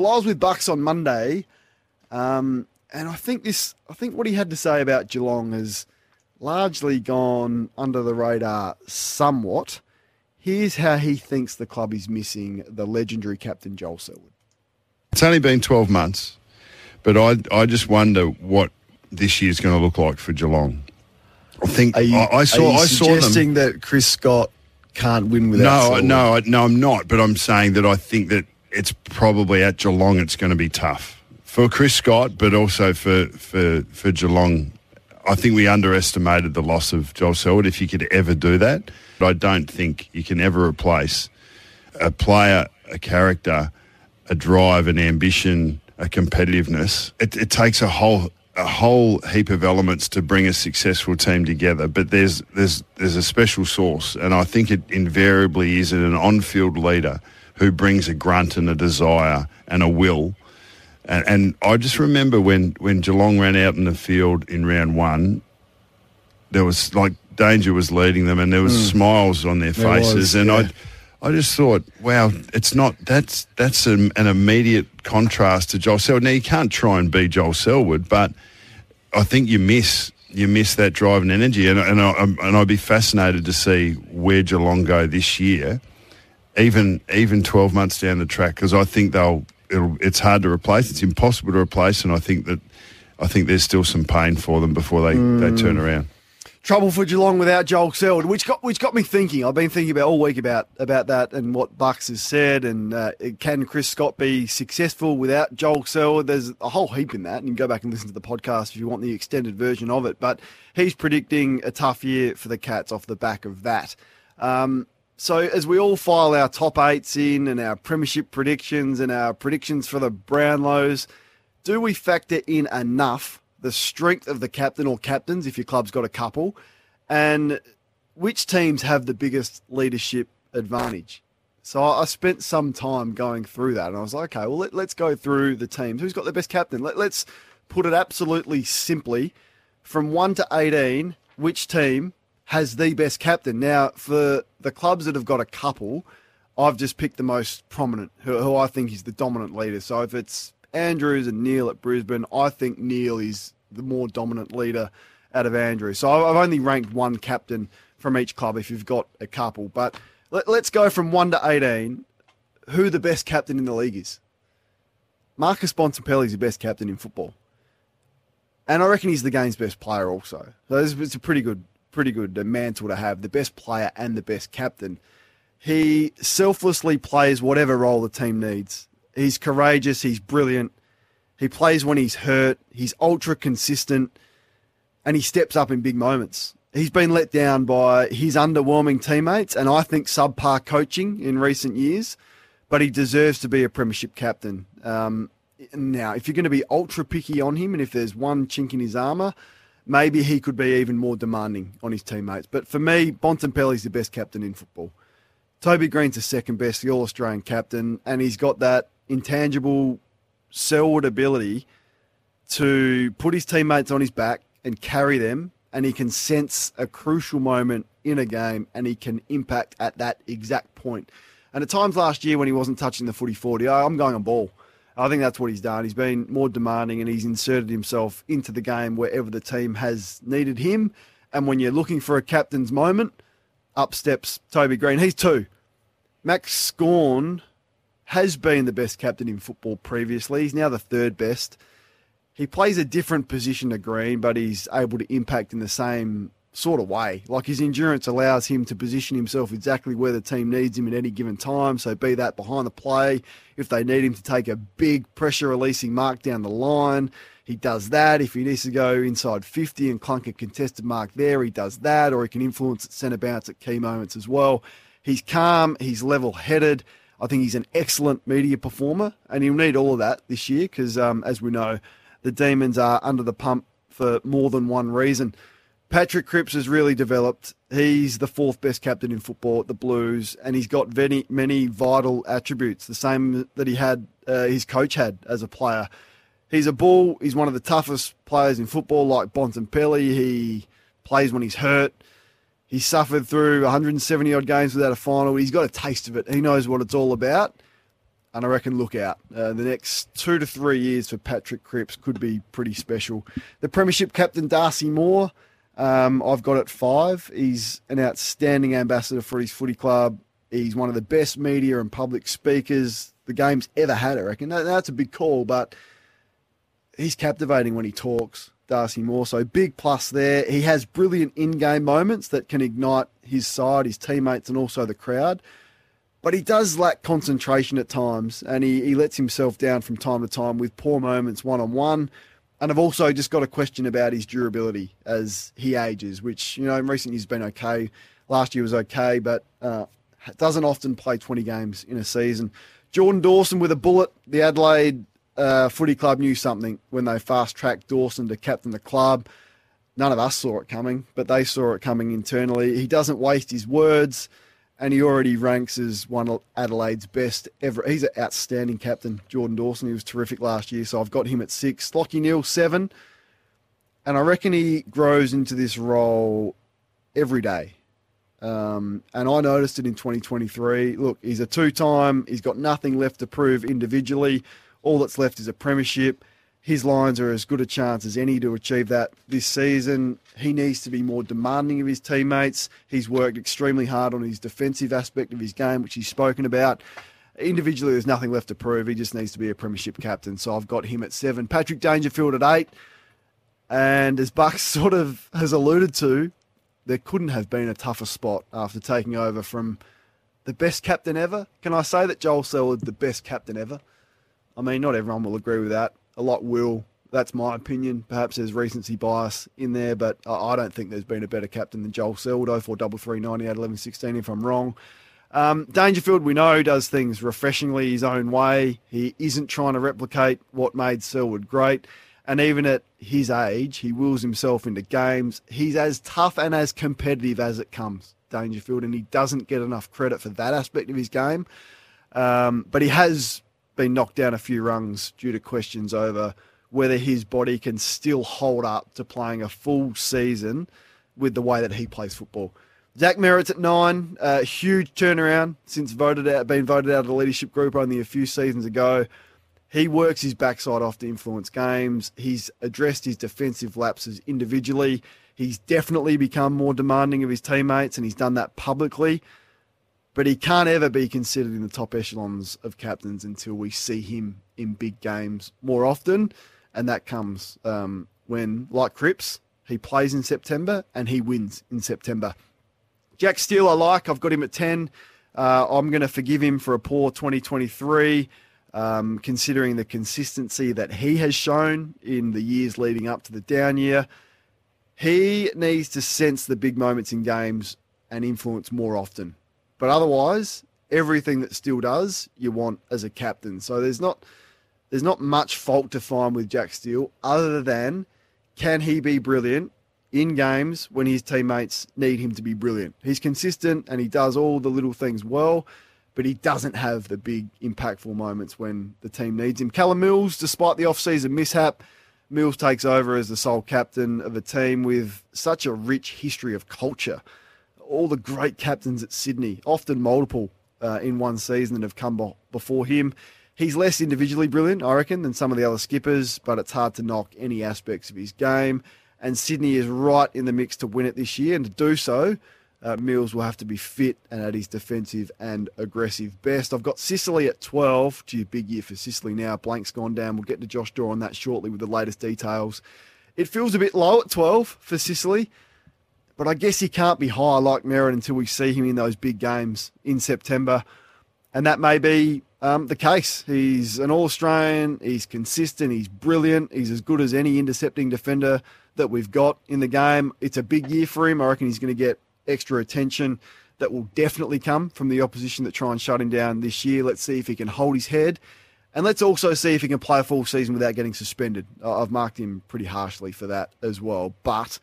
Well, I was with Bucks on Monday, um, and I think this. I think what he had to say about Geelong has largely gone under the radar somewhat. Here's how he thinks the club is missing the legendary captain Joel Selwood. It's only been 12 months, but I, I just wonder what this year's going to look like for Geelong. I think Are you, I, I saw are you I saw them. suggesting that Chris Scott can't win without No, Selwood? no, no, I'm not. But I'm saying that I think that it's probably at Geelong it's going to be tough for Chris Scott, but also for for for Geelong. I think we underestimated the loss of Joel Selwood. If you could ever do that, but I don't think you can ever replace a player, a character, a drive, an ambition, a competitiveness. It, it takes a whole a whole heap of elements to bring a successful team together. But there's there's there's a special sauce, and I think it invariably is an on-field leader who brings a grunt and a desire and a will. And, and I just remember when when Geelong ran out in the field in round one, there was like danger was leading them, and there was hmm. smiles on their. Faces, was, and yeah. I. I just thought, wow, it's not that's that's an, an immediate contrast to Joel Selwood. Now you can't try and be Joel Selwood, but I think you miss you miss that drive and energy, and and, I, and I'd be fascinated to see where Geelong go this year, even even twelve months down the track, because I think they'll it'll, it's hard to replace. It's impossible to replace, and I think that I think there's still some pain for them before they, they turn around. trouble for Geelong without Joel Selwood, which got which got me thinking. I've been thinking about all week about about that and what Bucks has said, and uh, can Chris Scott be successful without Joel Selwood? There's a whole heap in that, and you can go back and listen to the podcast if you want the extended version of it. But he's predicting a tough year for the Cats off the back of that. Um, so as we all file our top eights in and our premiership predictions and our predictions for the Brownlows, do we factor in enough the strength of the captain or captains if your club's got a couple, and which teams have the biggest leadership advantage? So I spent some time going through that, and I was like, okay, well let, let's go through the teams. Who's got the best captain? Let, let's put it absolutely simply, from one to eighteen, which team has the best captain? Now, for the clubs that have got a couple, I've just picked the most prominent, who, who I think is the dominant leader. So if it's Andrews and Neale at Brisbane, I think Neale is the more dominant leader out of Andrews. So I've only ranked one captain from each club if you've got a couple. But let, let's go from 1 to 18. Who the best captain in the league is? Marcus Bontempelli is the best captain in football. And I reckon he's the game's best player also. So it's a pretty good, pretty good mantle to have. The best player and the best captain. He selflessly plays whatever role the team needs. He's courageous. He's brilliant. He plays when he's hurt. He's ultra consistent, and he steps up in big moments. He's been let down by his underwhelming teammates, and I think subpar coaching in recent years. But he deserves to be a premiership captain. Um, now, if you're going to be ultra picky on him, and if there's one chink in his armour, maybe he could be even more demanding on his teammates. But for me, Bontempelli's the best captain in football. Toby Greene's the second best, the All Australian captain, and he's got that intangible Selwood ability to put his teammates on his back and carry them, and he can sense a crucial moment in a game and he can impact at that exact point. And at times last year when he wasn't touching the footy 40, "Oh, I'm going on ball. I think that's what he's done. He's been more demanding and he's inserted himself into the game wherever the team has needed him. And when you're looking for a captain's moment, up steps Toby Greene. He's two. Max Gawn has been the best captain in football previously. He's now the third best. He plays a different position to Greene, but he's able to impact in the same sort of way. Like his endurance allows him to position himself exactly where the team needs him at any given time. So be that behind the play, if they need him to take a big pressure releasing mark down the line, he does that. If he needs to go inside 50 and clunk a contested mark there, he does that, or he can influence at centre bounce at key moments as well. He's calm, he's level headed. I think he's an excellent media performer, and he'll need all of that this year because, um, as we know, the Demons are under the pump for more than one reason. Patrick Cripps has really developed. He's the fourth best captain in football at the Blues, and he's got many, many vital attributes, the same that he had, uh, his coach had as a player. He's a bull. He's one of the toughest players in football, like Bontempelli. He plays when he's hurt. He suffered through 170 odd games without a final. He's got a taste of it. He knows what it's all about. and I reckon look out. Uh, the next two to three years for Patrick Cripps could be pretty special. The Premiership captain Darcy Moore, um, I've got at five. He's an outstanding ambassador for his footy club. He's one of the best media and public speakers the game's ever had, I reckon. That, that's a big call, but he's captivating when he talks, Darcy Moore. So big plus there. He has brilliant in game moments that can ignite his side, his teammates, and also the crowd. But he does lack concentration at times, and he, he lets himself down from time to time with poor moments one on one. And I've also just got a question about his durability as he ages, which, you know, in recent years has been okay. Last year was okay, but uh, doesn't often play 20 games in a season. Jordan Dawson with a bullet. The Adelaide uh, Footy Club knew something when they fast tracked Dawson to captain the club. None of us saw it coming, but they saw it coming internally. He doesn't waste his words and he already ranks as one of Adelaide's best ever. He's an outstanding captain, Jordan Dawson. He was terrific last year, so I've got him at six. Lachie Neale, seven. And I reckon he grows into this role every day. Um, and I noticed it in 2023. Look, he's a two time, he's got nothing left to prove individually. All that's left is a premiership his Lions are as good a chance as any to achieve that this season. He needs to be more demanding of his teammates. He's worked extremely hard on his defensive aspect of his game, which he's spoken about. Individually, there's nothing left to prove. He just needs to be a premiership captain. So I've got him at seven. Patrick Dangerfield at eight. And as Bucks sort of has alluded to, there couldn't have been a tougher spot after taking over from the best captain ever. Can I say that Joel Selwood, the best captain ever? I mean, not everyone will agree with that a lot will. That's my opinion. Perhaps there's recency bias in there, but I don't think there's been a better captain than Joel Selwood, for double three ninety out eleven sixteen. If I'm wrong, um, Dangerfield we know does things refreshingly his own way. He isn't trying to replicate what made Selwood great, and even at his age, he wills himself into games. He's as tough and as competitive as it comes, Dangerfield, and he doesn't get enough credit for that aspect of his game. Um, but he has been knocked down a few rungs due to questions over whether his body can still hold up to playing a full season with the way that he plays football. Zach Merrett's at nine, uh, huge turnaround since voted out, been voted out of the leadership group only a few seasons ago. He works his backside off to influence games. He's addressed his defensive lapses individually. He's definitely become more demanding of his teammates, and he's done that publicly but he can't ever be considered in the top echelons of captains until we see him in big games more often, and that comes um, when, like Cripps, he plays in September and he wins in September. Jack Steele, I like. I've got him at 10. Uh, I'm going to forgive him for a poor 2023, um, considering the consistency that he has shown in the years leading up to the down year. He needs to sense the big moments in games and influence more often. But otherwise, everything that Steele does, you want as a captain. So there's not there's not much fault to find with Jack Steele other than can he be brilliant in games when his teammates need him to be brilliant. He's consistent and he does all the little things well, but he doesn't have the big impactful moments when the team needs him. Callum Mills, despite the off-season mishap, Mills takes over as the sole captain of a team with such a rich history of culture all the great captains at Sydney, often multiple uh, in one season that have come before him. He's less individually brilliant, I reckon, than some of the other skippers, but it's hard to knock any aspects of his game. And Sydney is right in the mix to win it this year, and to do so, uh, Mills will have to be fit and at his defensive and aggressive best. I've got Sicily at 12. Gee, big year for Sicily now. Blanck's gone down. We'll get to Josh Daw on that shortly with the latest details. It feels a bit low at 12 for Sicily. But I guess he can't be high like Merrett until we see him in those big games in September. And that may be um, the case. He's an All Australian, he's consistent, he's brilliant, he's as good as any intercepting defender that we've got in the game. It's a big year for him. I reckon he's going to get extra attention that will definitely come from the opposition that try and shut him down this year. Let's see if he can hold his head. And let's also see if he can play a full season without getting suspended. I've marked him pretty harshly for that as well. But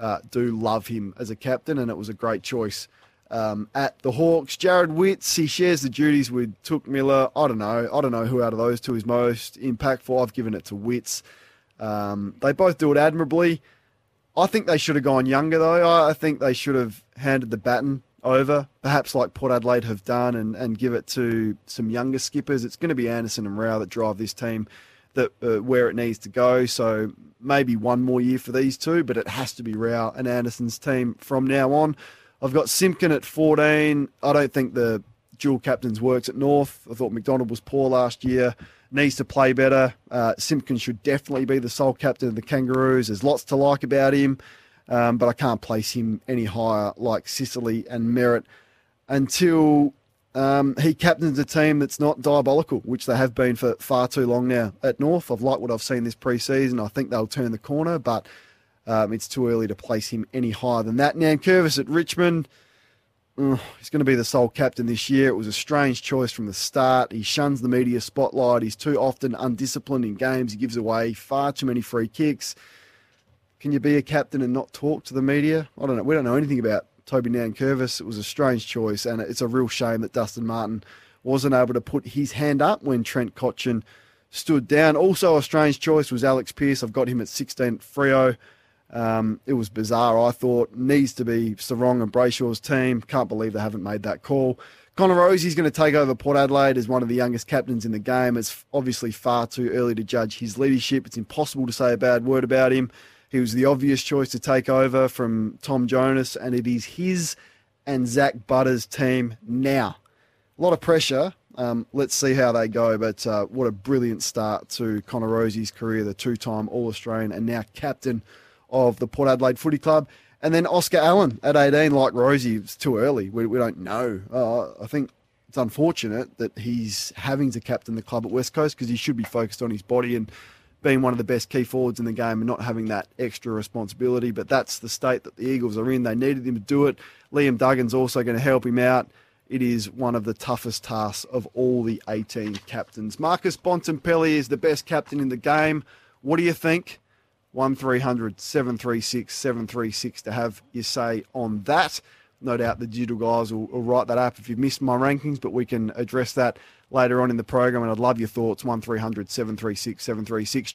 uh, do love him as a captain, and it was a great choice. Um, at the Hawks, Jarrod Witts, he shares the duties with Touk Miller. I don't know. I don't know who out of those two is most impactful. I've given it to Witts. Um, they both do it admirably. I think they should have gone younger, though. I think they should have handed the baton over, perhaps like Port Adelaide have done, and, and give it to some younger skippers. It's going to be Anderson and Rowell that drive this team that uh, where it needs to go. So maybe one more year for these two, but it has to be Rowell and Anderson's team from now on. I've got Simpkin at 14. I don't think the dual captains works at North. I thought McDonald was poor last year. Needs to play better. Uh, Simpkin should definitely be the sole captain of the Kangaroos. There's lots to like about him, um, but I can't place him any higher like Sicily and Merrett until um, he captains a team that's not diabolical, which they have been for far too long now at North. I've liked what I've seen this pre-season. I think they'll turn the corner, but um, it's too early to place him any higher than that. Now, Curvis at Richmond. he's going to be the sole captain this year. It was a strange choice from the start. He shuns the media spotlight. He's too often undisciplined in games. He gives away far too many free kicks. Can you be a captain and not talk to the media? I don't know. We don't know anything about Toby Nankervis. It was a strange choice, and it's a real shame that Dustin Martin wasn't able to put his hand up when Trent Cotchin stood down. Also, a strange choice was Alex Pearce. I've got him at 16 Freo. Um, it was bizarre, I thought. Needs to be Serong and Brayshaw's team. Can't believe they haven't made that call. Connor Rozee's going to take over Port Adelaide as one of the youngest captains in the game. It's obviously far too early to judge his leadership. It's impossible to say a bad word about him. He was the obvious choice to take over from Tom Jonas, and it is his and Zach Butters' team now. A lot of pressure. Um, let's see how they go. But uh, what a brilliant start to Connor Rozee's career, the two time All Australian and now captain of the Port Adelaide Footy Club. And then Oscar Allen at 18, like Rozee, it's too early. We, we don't know. Uh, I think it's unfortunate that he's having to captain the club at West Coast because he should be focused on his body and being one of the best key forwards in the game and not having that extra responsibility. But that's the state that the Eagles are in. They needed him to do it. Liam Duggan's also going to help him out. It is one of the toughest tasks of all the 18 captains. Marcus Bontempelli is the best captain in the game. What do you think? 1300 736 736 to have your say on that. No doubt the digital guys will, will, write that up if you've missed my rankings, but we can address that later on in the program. And I'd love your thoughts 1300 736 736.